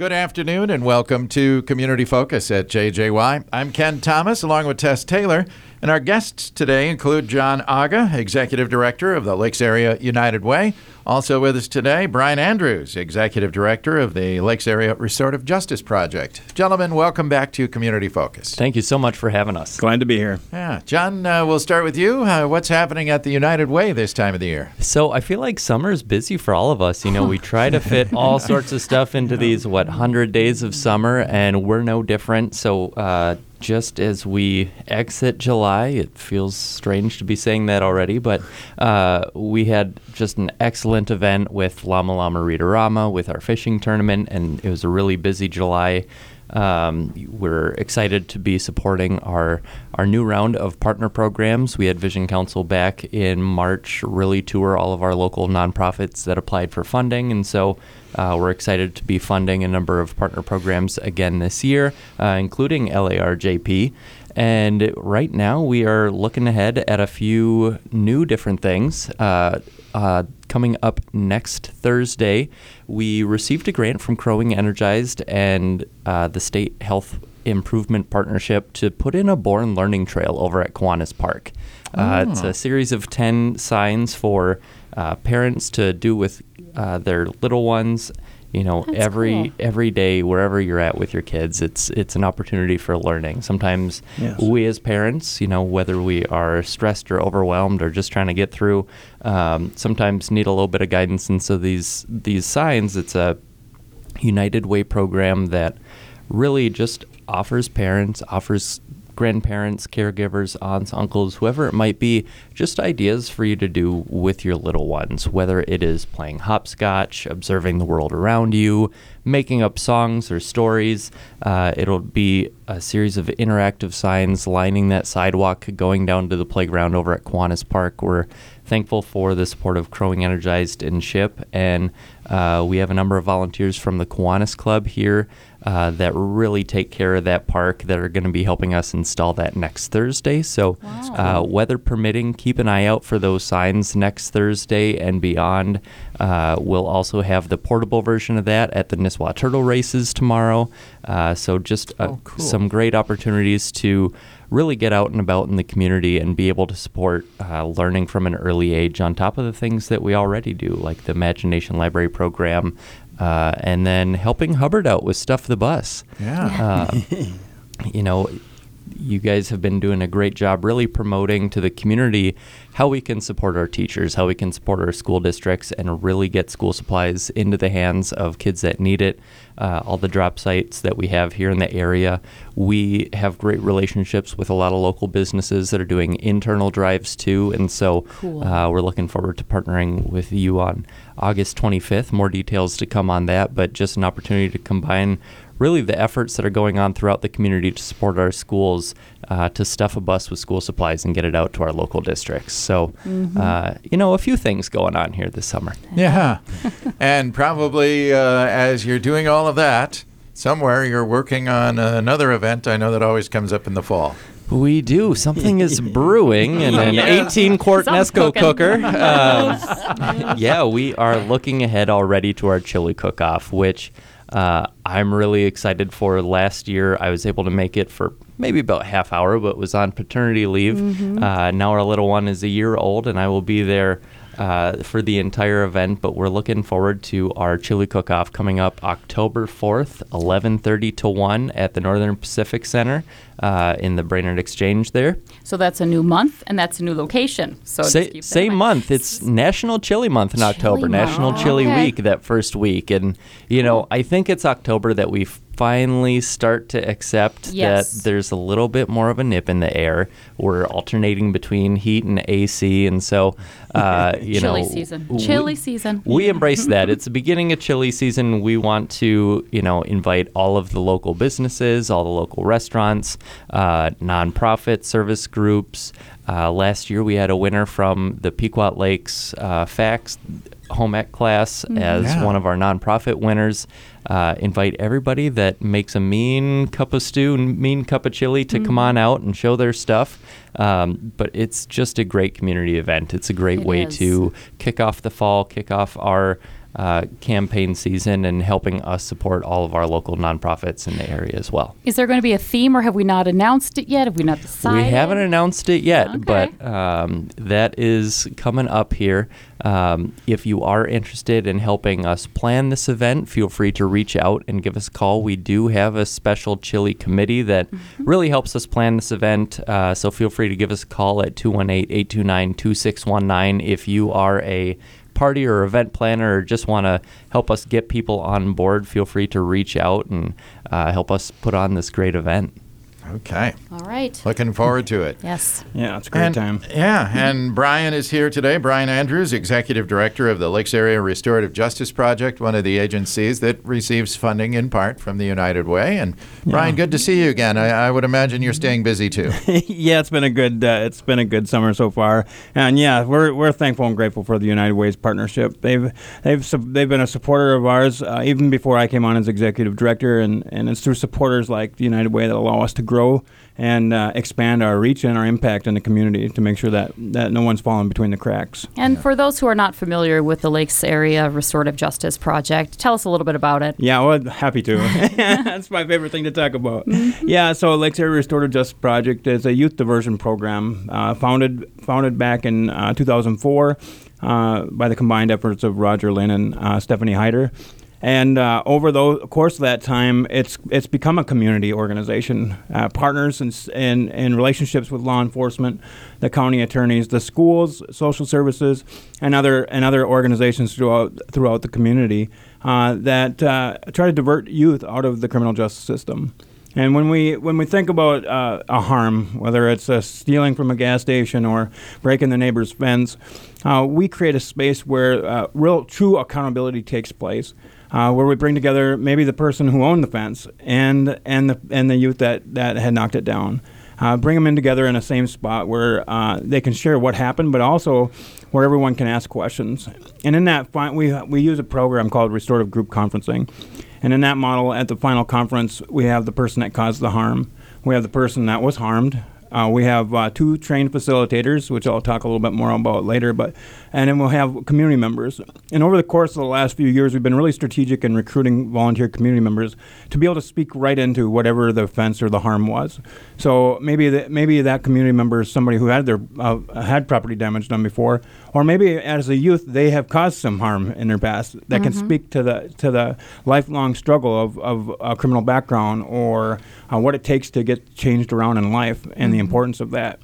Good afternoon and welcome to Community Focus at JJY. I'm Ken Thomas along with Tess Taylor, and our guests today include Jon Aga, Executive Director of the Lakes Area United Way. Also with us today, Brian Andrews, Executive Director of the Lakes Area Restorative Justice Project. Gentlemen, welcome back to Community Focus. Thank you so much for having us. Glad to be here. Yeah, Jon, uh, we'll start with you. Uh, what's happening at the United Way this time of the year? So I feel like summer is busy for all of us. You know, we try to fit all sorts of stuff into these what hundred days of summer, and we're no different. So uh, just as we exit July, it feels strange to be saying that already, but uh, we had just an excellent event with Lama Lama Readerama with our fishing tournament, and it was a really busy July. Um, we're excited to be supporting our our new round of partner programs. We had Vision Council back in March, really tour all of our local nonprofits that applied for funding, and so uh, we're excited to be funding a number of partner programs again this year, uh, including LARJP. And right now, we are looking ahead at a few new different things. Uh, uh, coming up next Thursday, we received a grant from Crow Wing Energized and uh, the State Health Improvement Partnership to put in a born learning trail over at Kiwanis Park. Uh, It's a series of 10 signs for uh, parents to do with uh, their little ones you know That's every cool. every day wherever you're at with your kids it's it's an opportunity for learning sometimes Yes. we as parents you know whether we are stressed or overwhelmed or just trying to get through um, sometimes need a little bit of guidance and so these these signs it's a united way program that really just offers parents offers grandparents caregivers aunts uncles whoever it might be just ideas for you to do with your little ones whether it is playing hopscotch observing the world around you making up songs or stories uh, it'll be a series of interactive signs lining that sidewalk going down to the playground over at Kiwanis Park we're thankful for the support of Crow Wing Energized and SHIP. And uh, we have a number of volunteers from the Kiwanis Club here uh, that really take care of that park that are going to be helping us install that next Thursday. So, uh, weather permitting, keep an eye out for those signs next Thursday and beyond. Uh, we'll also have the portable version of that at the Nisswa Turtle Races tomorrow. Uh, so, just uh, Oh, cool. some great opportunities to really get out and about in the community and be able to support uh, learning from an early age on top of the things that we already do, like the Imagination Library program, uh, and then helping Hubbard out with Stuff the Bus. Yeah. Uh, you know, you guys have been doing a great job really promoting to the community how we can support our teachers, how we can support our school districts, and really get school supplies into the hands of kids that need it. Uh, all the drop sites that we have here in the area, we have great relationships with a lot of local businesses that are doing internal drives too, and so Cool. uh, we're looking forward to partnering with you on August 25th. More details to come on that, but just an opportunity to combine really the efforts that are going on throughout the community to support our schools uh, to stuff a bus with school supplies and get it out to our local districts. So, uh, you know, a few things going on here this summer. Yeah. and probably uh, as you're doing all of that, somewhere you're working on another event I know that always comes up in the fall. We do. Something is brewing in an 18 quart Something's Nesco cooking. cooker. Um, yeah, we are looking ahead already to our chili cook off, which uh, I'm really excited for. Last year, I was able to make it for maybe about half hour, but was on paternity leave. Mm-hmm. Uh, now our little one is a year old, and I will be there. Uh, for the entire event, but we're looking forward to our chili cook-off coming up October 4th, 11:30 to 1 at the Northern Pacific Center uh, in the Brainerd Exchange there. So that's a new month and that's a new location. So just Sa- keep same month. It's National Chili Month in October. Month. National Chili Okay. Week that first week, and you know I think it's October that we finally start to accept Yes. that there's a little bit more of a nip in the air. We're alternating between heat and AC, and so uh, you Chilly know season. we- Chilly season. we embrace that. It's the beginning of chili season. We want to, you know, invite all of the local businesses, all the local restaurants, uh, nonprofit service groups. Uh, last year, we had a winner from the Pequot Lakes uh, FACS home ec class as Yeah. one of our nonprofit winners. Uh, invite everybody that makes a mean cup of stew, and mean cup of chili to come on out and show their stuff. Um, but it's just a great community event. It's a great It way is. to kick off the fall, kick off our uh, campaign season and helping us support all of our local nonprofits in the area as well. Is there going to be a theme, or have we not announced it yet? Have we not decided? We haven't announced it yet, Okay. but um, that is coming up here. Um, if you are interested in helping us plan this event, feel free to reach out and give us a call. We do have a special chili committee that Mm-hmm. really helps us plan this event. Uh, so feel free to give us a call at 218 829 2619 if you are a party or event planner or just want to help us get people on board. Feel free to reach out and uh, help us put on this great event. Okay. All right. Looking forward to it. Yes. Yeah, it's a great and, time. Yeah, and Brian is here today. Brian Andrews, Executive Director of the Lakes Area Restorative Justice Project, one of the agencies that receives funding in part from the United Way. And Brian, good to see you again. I, I would imagine you're staying busy too. yeah, it's been a good uh, it's been a good summer so far, and yeah, we're, we're thankful and grateful for the United Way's partnership. They've they've they've been a supporter of ours uh, even before I came on as executive director, and, and it's through supporters like the United Way that allow us to grow and uh, expand our reach and our impact in the community to make sure that, that no one's falling between the cracks. And for those who are not familiar with the Lakes Area Restorative Justice Project, tell us a little bit about it. Yeah, well, happy to. That's my favorite thing to talk about. Yeah, so Lakes Area Restorative Justice Project is a youth diversion program uh, founded founded back in uh, 2004 uh, by the combined efforts of Roger Lynn and uh, Stephanie Hyder. And uh, over the course of that time, it's it's become a community organization. Uh, partners and in, in relationships with law enforcement, the county attorneys, the schools, social services, and other and other organizations throughout throughout the community uh, that uh, try to divert youth out of the criminal justice system. And when we when we think about uh, a harm, whether it's stealing from a gas station or breaking the neighbor's fence, uh, we create a space where uh, real true accountability takes place. Uh, where we bring together maybe the person who owned the fence and and the and the youth that, that had knocked it down. Uh, bring them in together in the same spot where uh, they can share what happened, but also where everyone can ask questions. And in that, fi- we we use a program called restorative group conferencing. And in that model, at the final conference, we have the person that caused the harm, we have the person that was harmed. Uh, we have uh, two trained facilitators, which I'll talk a little bit more about later, but and then we'll have community members. And over the course of the last few years, we've been really strategic in recruiting volunteer community members to be able to speak right into whatever the offense or the harm was. So maybe that maybe that community member is somebody who had their uh, had property damage done before, or maybe as a youth they have caused some harm in their past that can speak to the to the lifelong struggle of, of a criminal background or uh, what it takes to get changed around in life and the importance of that.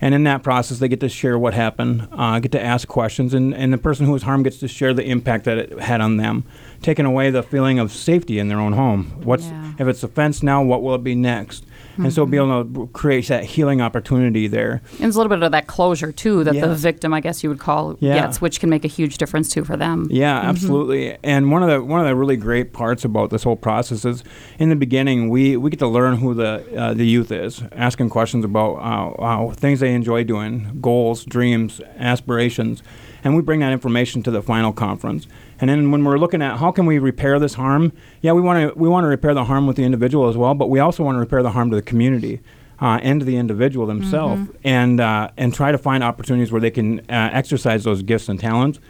And in that process, they get to share what happened, uh, get to ask questions, and, and the person who was harmed gets to share the impact that it had on them, taking away the feeling of safety in their own home. What's Yeah. if it's a fence now? What will it be next? And so, be able to create that healing opportunity there. And there's a little bit of that closure too that Yeah. the victim, I guess you would call, Yeah. gets, which can make a huge difference too for them. Yeah, absolutely. And one of the one of the really great parts about this whole process is, in the beginning, we, we get to learn who the uh, the youth is, asking questions about uh, uh, things they enjoy doing, goals, dreams, aspirations, and we bring that information to the final conference. And then when we're looking at how can we repair this harm, yeah, we want to we want to repair the harm with the individual as well, but we also want to repair the harm to the community. Uh, and to the individual themselves, and uh, and try to find opportunities where they can uh, exercise those gifts and talents,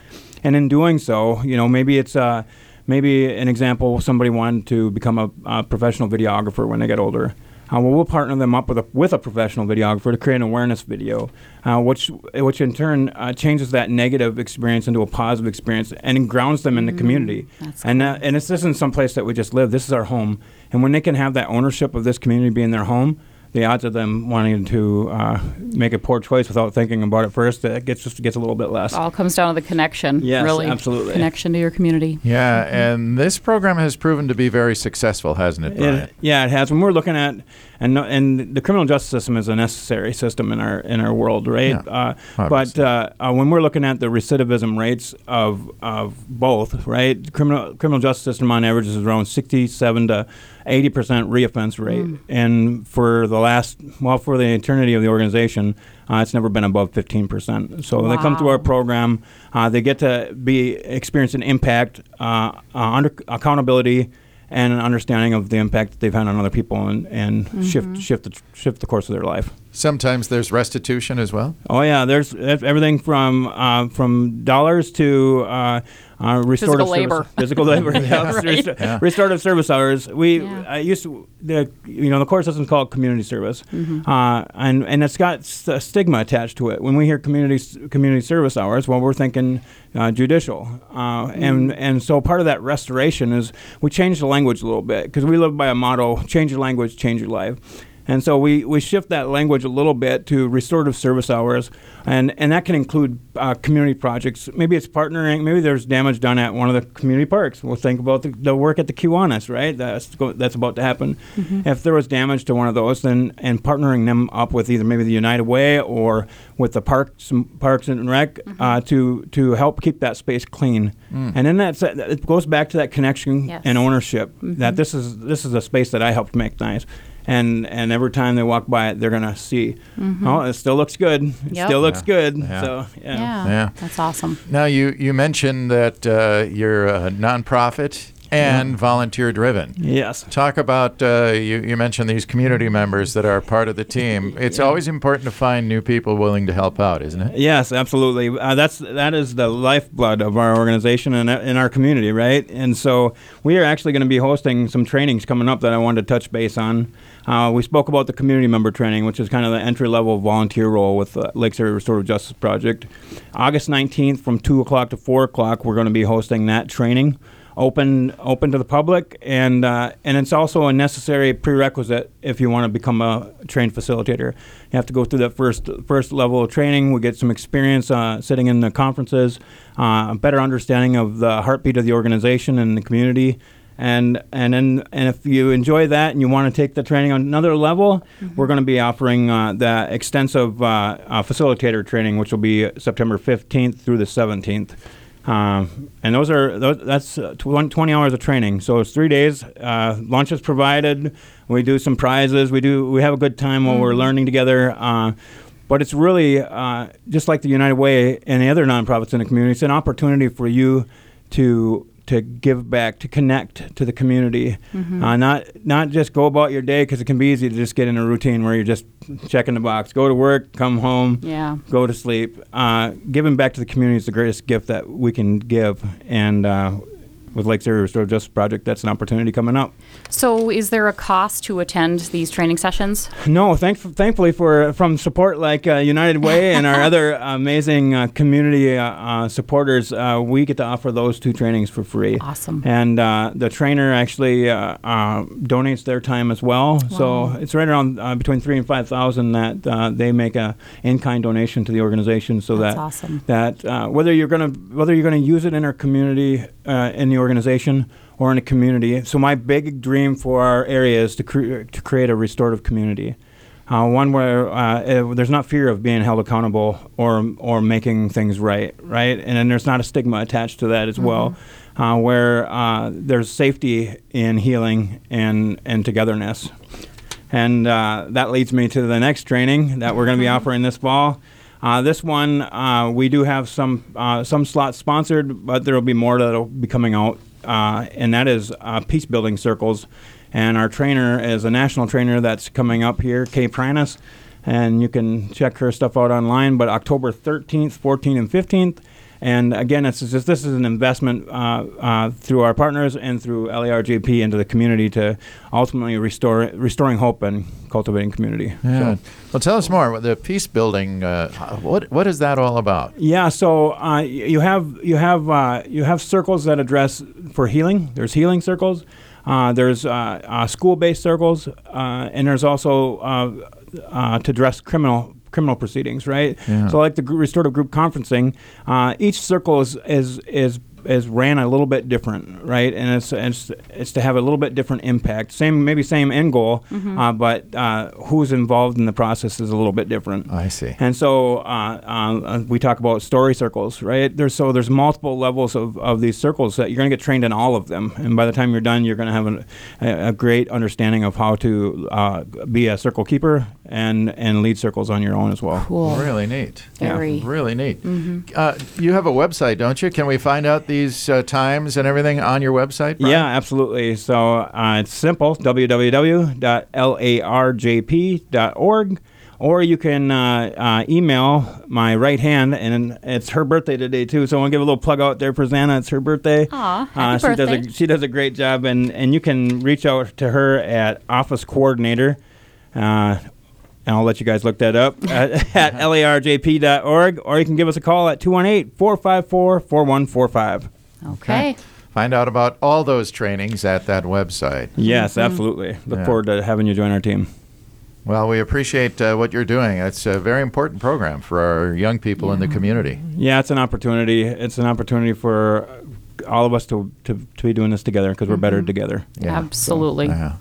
and in doing so, you know, maybe it's uh, maybe an example somebody wanted to become a, a professional videographer when they get older. Uh, well, we'll partner them up with a with a professional videographer to create an awareness video, uh, which which in turn uh, changes that negative experience into a positive experience and grounds them in the community. that's And uh, and this isn't some place that we just live. This is our home. And when they can have that ownership of this community being their home, the odds of them wanting to uh, make a poor choice without thinking about it first uh, gets just gets a little bit less. All comes down to the connection. Yes, really. absolutely. Connection to your community. Yeah, and this program has proven to be very successful, hasn't it, Brian? It, yeah, it has. When we're looking at and no- and the criminal justice system is a necessary system in our in our world, right? Yeah, uh, but uh, uh, when we're looking at the recidivism rates of of both, right? Criminal criminal justice system on average is around sixty seven to eighty percent reoffense rate, and for the last well for the eternity of the organization. Uh, it's never been above 15%. So they come through our program. Uh, they get to be experience an impact, uh, uh, under accountability, and an understanding of the impact that they've had on other people, and, and shift shift the, shift the course of their life. Sometimes there's restitution as well. Oh yeah, there's there's everything from uh, from dollars to uh, uh, restorative labor. service, physical labor, yeah, Right. rest- Yeah. restorative service hours. We Yeah. I used to the you know the course system's called community service, Mm-hmm. uh, and and it's got s- a stigma attached to it. When we hear community community service hours, well, we're thinking uh, judicial, uh, and Mm-hmm. and so part of that restoration is we change the language a little bit because we live by a motto: change your language, change your life. And so we, we shift that language a little bit to restorative service hours, and, and that can include uh, community projects. Maybe it's partnering. Maybe there's damage done at one of the community parks. We'll think about the, the work at the Kiwanis, right? That's go, that's about to happen. If there was damage to one of those, then and partnering them up with either maybe the United Way or with the Parks Parks and Rec uh, to to help keep that space clean. And then that's it goes back to that connection Yes. and ownership. That this is this is a space that I helped make nice. And and every time they walk by it, they're gonna see, oh, it still looks good. It Yep. still looks Yeah. good. Yeah. So yeah. Yeah, Yeah. that's awesome. Now, you, you mentioned that uh, you're a nonprofit and volunteer driven. Yes. Talk about uh, you, you mentioned these community members that are part of the team. It's always important to find new people willing to help out, isn't it? Yes, absolutely. Uh, that's that is the lifeblood of our organization and in our community, right? And so we are actually going to be hosting some trainings coming up that I wanted to touch base on. Uh, we spoke about the community member training, which is kind of the entry level volunteer role with the Lakes Area Restorative Justice Project. August 19th from 2 o'clock to 4 o'clock, we're going to be hosting that training. Open, open to the public, and uh, and it's also a necessary prerequisite if you want to become a trained facilitator. You have to go through that first first level of training. We get some experience uh, sitting in the conferences, uh, a better understanding of the heartbeat of the organization and the community, and and then and if you enjoy that and you want to take the training on another level, we're going to be offering uh, the extensive uh, uh, facilitator training, which will be September 15th through the 17th. Um, and those are those, that's uh, tw- 20 hours of training. So it's three days. Uh, lunch is provided. We do some prizes. We do we have a good time while we're learning together. Uh, but it's really uh, just like the United Way and the other nonprofits in the community. It's an opportunity for you to to give back, to connect to the community, uh, not not just go about your day because it can be easy to just get in a routine where you're just checking the box, go to work, come home, Yeah. go to sleep. Uh, giving back to the community is the greatest gift that we can give, and uh, with Lake Area Restorative Justice Project, that's an opportunity coming up. So, is there a cost to attend these training sessions? No, thank, thankfully for from support like uh, United Way and our other amazing uh, community uh, uh, supporters, uh, we get to offer those two trainings for free. Awesome. And uh, the trainer actually uh, uh, donates their time as well. Wow. So it's right around uh, between three and five thousand that uh, they make a in-kind donation to the organization. So That's that awesome. that uh, whether you're gonna whether you're gonna use it in our community uh, in the organization or in a community. So my big dream for our area is to cre- to create a restorative community. Uh, one where uh, eh, there's not fear of being held accountable or or making things right, right, and then there's not a stigma attached to that as well, uh, where uh, there's safety in healing and and togetherness. And uh, that leads me to the next training that we're going to be offering this fall. Uh, this one, uh, we do have some uh, some slots sponsored, but there will be more that'll be coming out, uh, and that is uh, peace building circles. And our trainer is a national trainer that's coming up here, Kay Pranis, and you can check her stuff out online. But October 13th, 14th, and 15th. And again, it's just this is an investment uh, uh, through our partners and through LARJP into the community to ultimately restore restoring hope and cultivating community. Yeah. So- Well, tell us more. The peace building. Uh, what what is that all about? Yeah, so uh, you have you have uh, you have circles that address for healing. There's healing circles. Uh, there's uh, uh, school-based circles, uh, and there's also uh, uh, to address criminal criminal proceedings. Right. Yeah. So like the restorative group conferencing, uh, each circle is is is is ran a little bit different, right? And it's it's it's to have a little bit different impact. Same maybe same end goal, uh, but uh, who's involved in the process is a little bit different. I see. And so uh, uh, we talk about story circles, right? There's so there's multiple levels of, of these circles that you're going to get trained in all of them, and by the time you're done, you're going to have an, a, a great understanding of how to uh, be a circle keeper and and lead circles on your own as well. Cool. Really neat. Very. Really neat. Uh, you have a website, don't you? Can we find out these uh, times and everything on your website? Brian? Yeah, absolutely. So uh, it's simple www.larjp.org or you can uh, uh, email my right hand, and it's her birthday today too. So I want to give a little plug out there for Xana. It's her birthday. Aw, happy uh, she birthday. does a she does a great job, and and you can reach out to her at office coordinator. Uh, and I'll let you guys look that up at, at larjp.org, or you can give us a call at 218 454 4145. Okay. Find out about all those trainings at that website. Yes, absolutely. Look Yeah. forward to having you join our team. Well, we appreciate uh, what you're doing. It's a very important program for our young people in the community. Yeah, it's an opportunity. It's an opportunity for all of us to, to, to be doing this together because we're better together. Yeah. Absolutely. Yeah.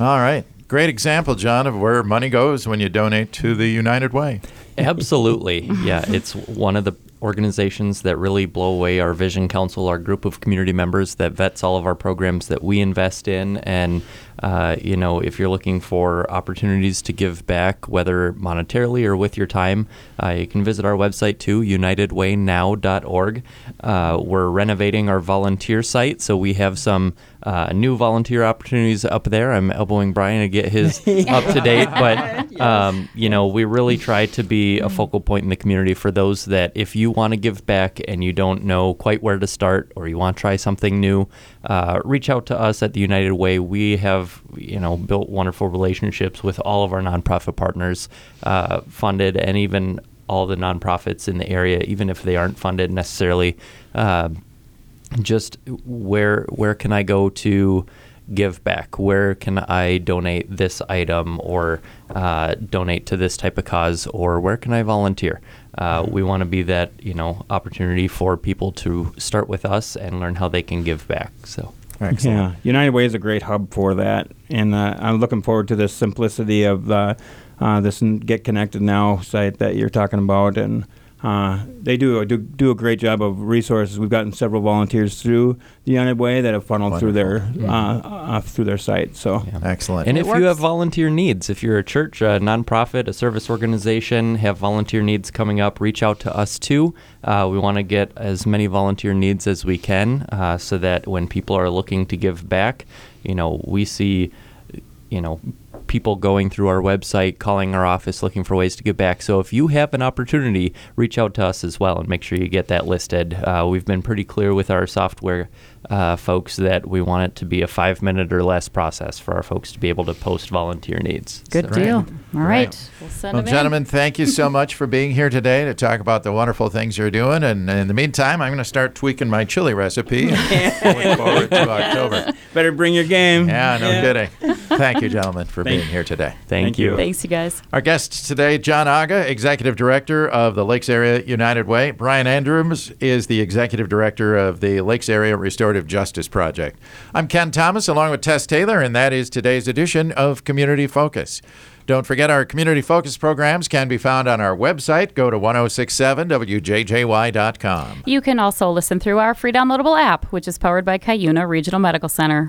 All right. Great example, Jon, of where money goes when you donate to the United Way. Absolutely. Yeah, it's one of the organizations that really blow away our Vision Council, our group of community members that vets all of our programs that we invest in. And, uh, you know, if you're looking for opportunities to give back, whether monetarily or with your time, uh, you can visit our website too, unitedwaynow.org. Uh, we're renovating our volunteer site, so we have some uh, new volunteer opportunities up there. I'm elbowing Brian to get his up to date, but um, you know, we really try to be a focal point in the community for those that if you want to give back and you don't know quite where to start or you want to try something new, uh, reach out to us at the United Way. We have you know built wonderful relationships with all of our nonprofit partners, uh, funded and even all the nonprofits in the area, even if they aren't funded necessarily. Uh, just where where can I go to give back? Where can I donate this item or uh, donate to this type of cause? Or where can I volunteer? Uh, we want to be that you know opportunity for people to start with us and learn how they can give back. So. Excellent. Yeah, United Way is a great hub for that, and uh, I'm looking forward to the simplicity of uh, uh, this Get Connected Now site that you're talking about, and uh, they do, do do a great job of resources. We've gotten several volunteers through the United Way that have funneled through their uh, uh, through their site. So Excellent. And It if you have volunteer needs, if you're a church, a nonprofit, a service organization, have volunteer needs coming up, reach out to us too. Uh, we want to get as many volunteer needs as we can uh, so that when people are looking to give back, you know, we see, you know, people going through our website, calling our office, looking for ways to give back. So if you have an opportunity, reach out to us as well and make sure you get that listed. Uh, we've been pretty clear with our software uh, folks that we want it to be a five minute or less process for our folks to be able to post volunteer needs. Good So- deal. All Right. right. We'll send Well, them in. gentlemen, thank you so much for being here today to talk about the wonderful things you're doing. And in the meantime, I'm going to start tweaking my chili recipe. And forward to October. better bring your game. Yeah, no kidding. Thank you, gentlemen, for Thank- being here today. Thank, Thank you. you. Thanks, you guys. Our guest today, Jon Aga, Executive Director of the Lakes Area United Way. Brian Andrews is the Executive Director of the Lakes Area Restorative Justice Project. I'm Ken Thomas, along with Tess Taylor, and that is today's edition of Community Focus. Don't forget our Community Focus programs can be found on our website. Go to 1067wjjy.com. You can also listen through our free downloadable app, which is powered by Cuyuna Regional Medical Center.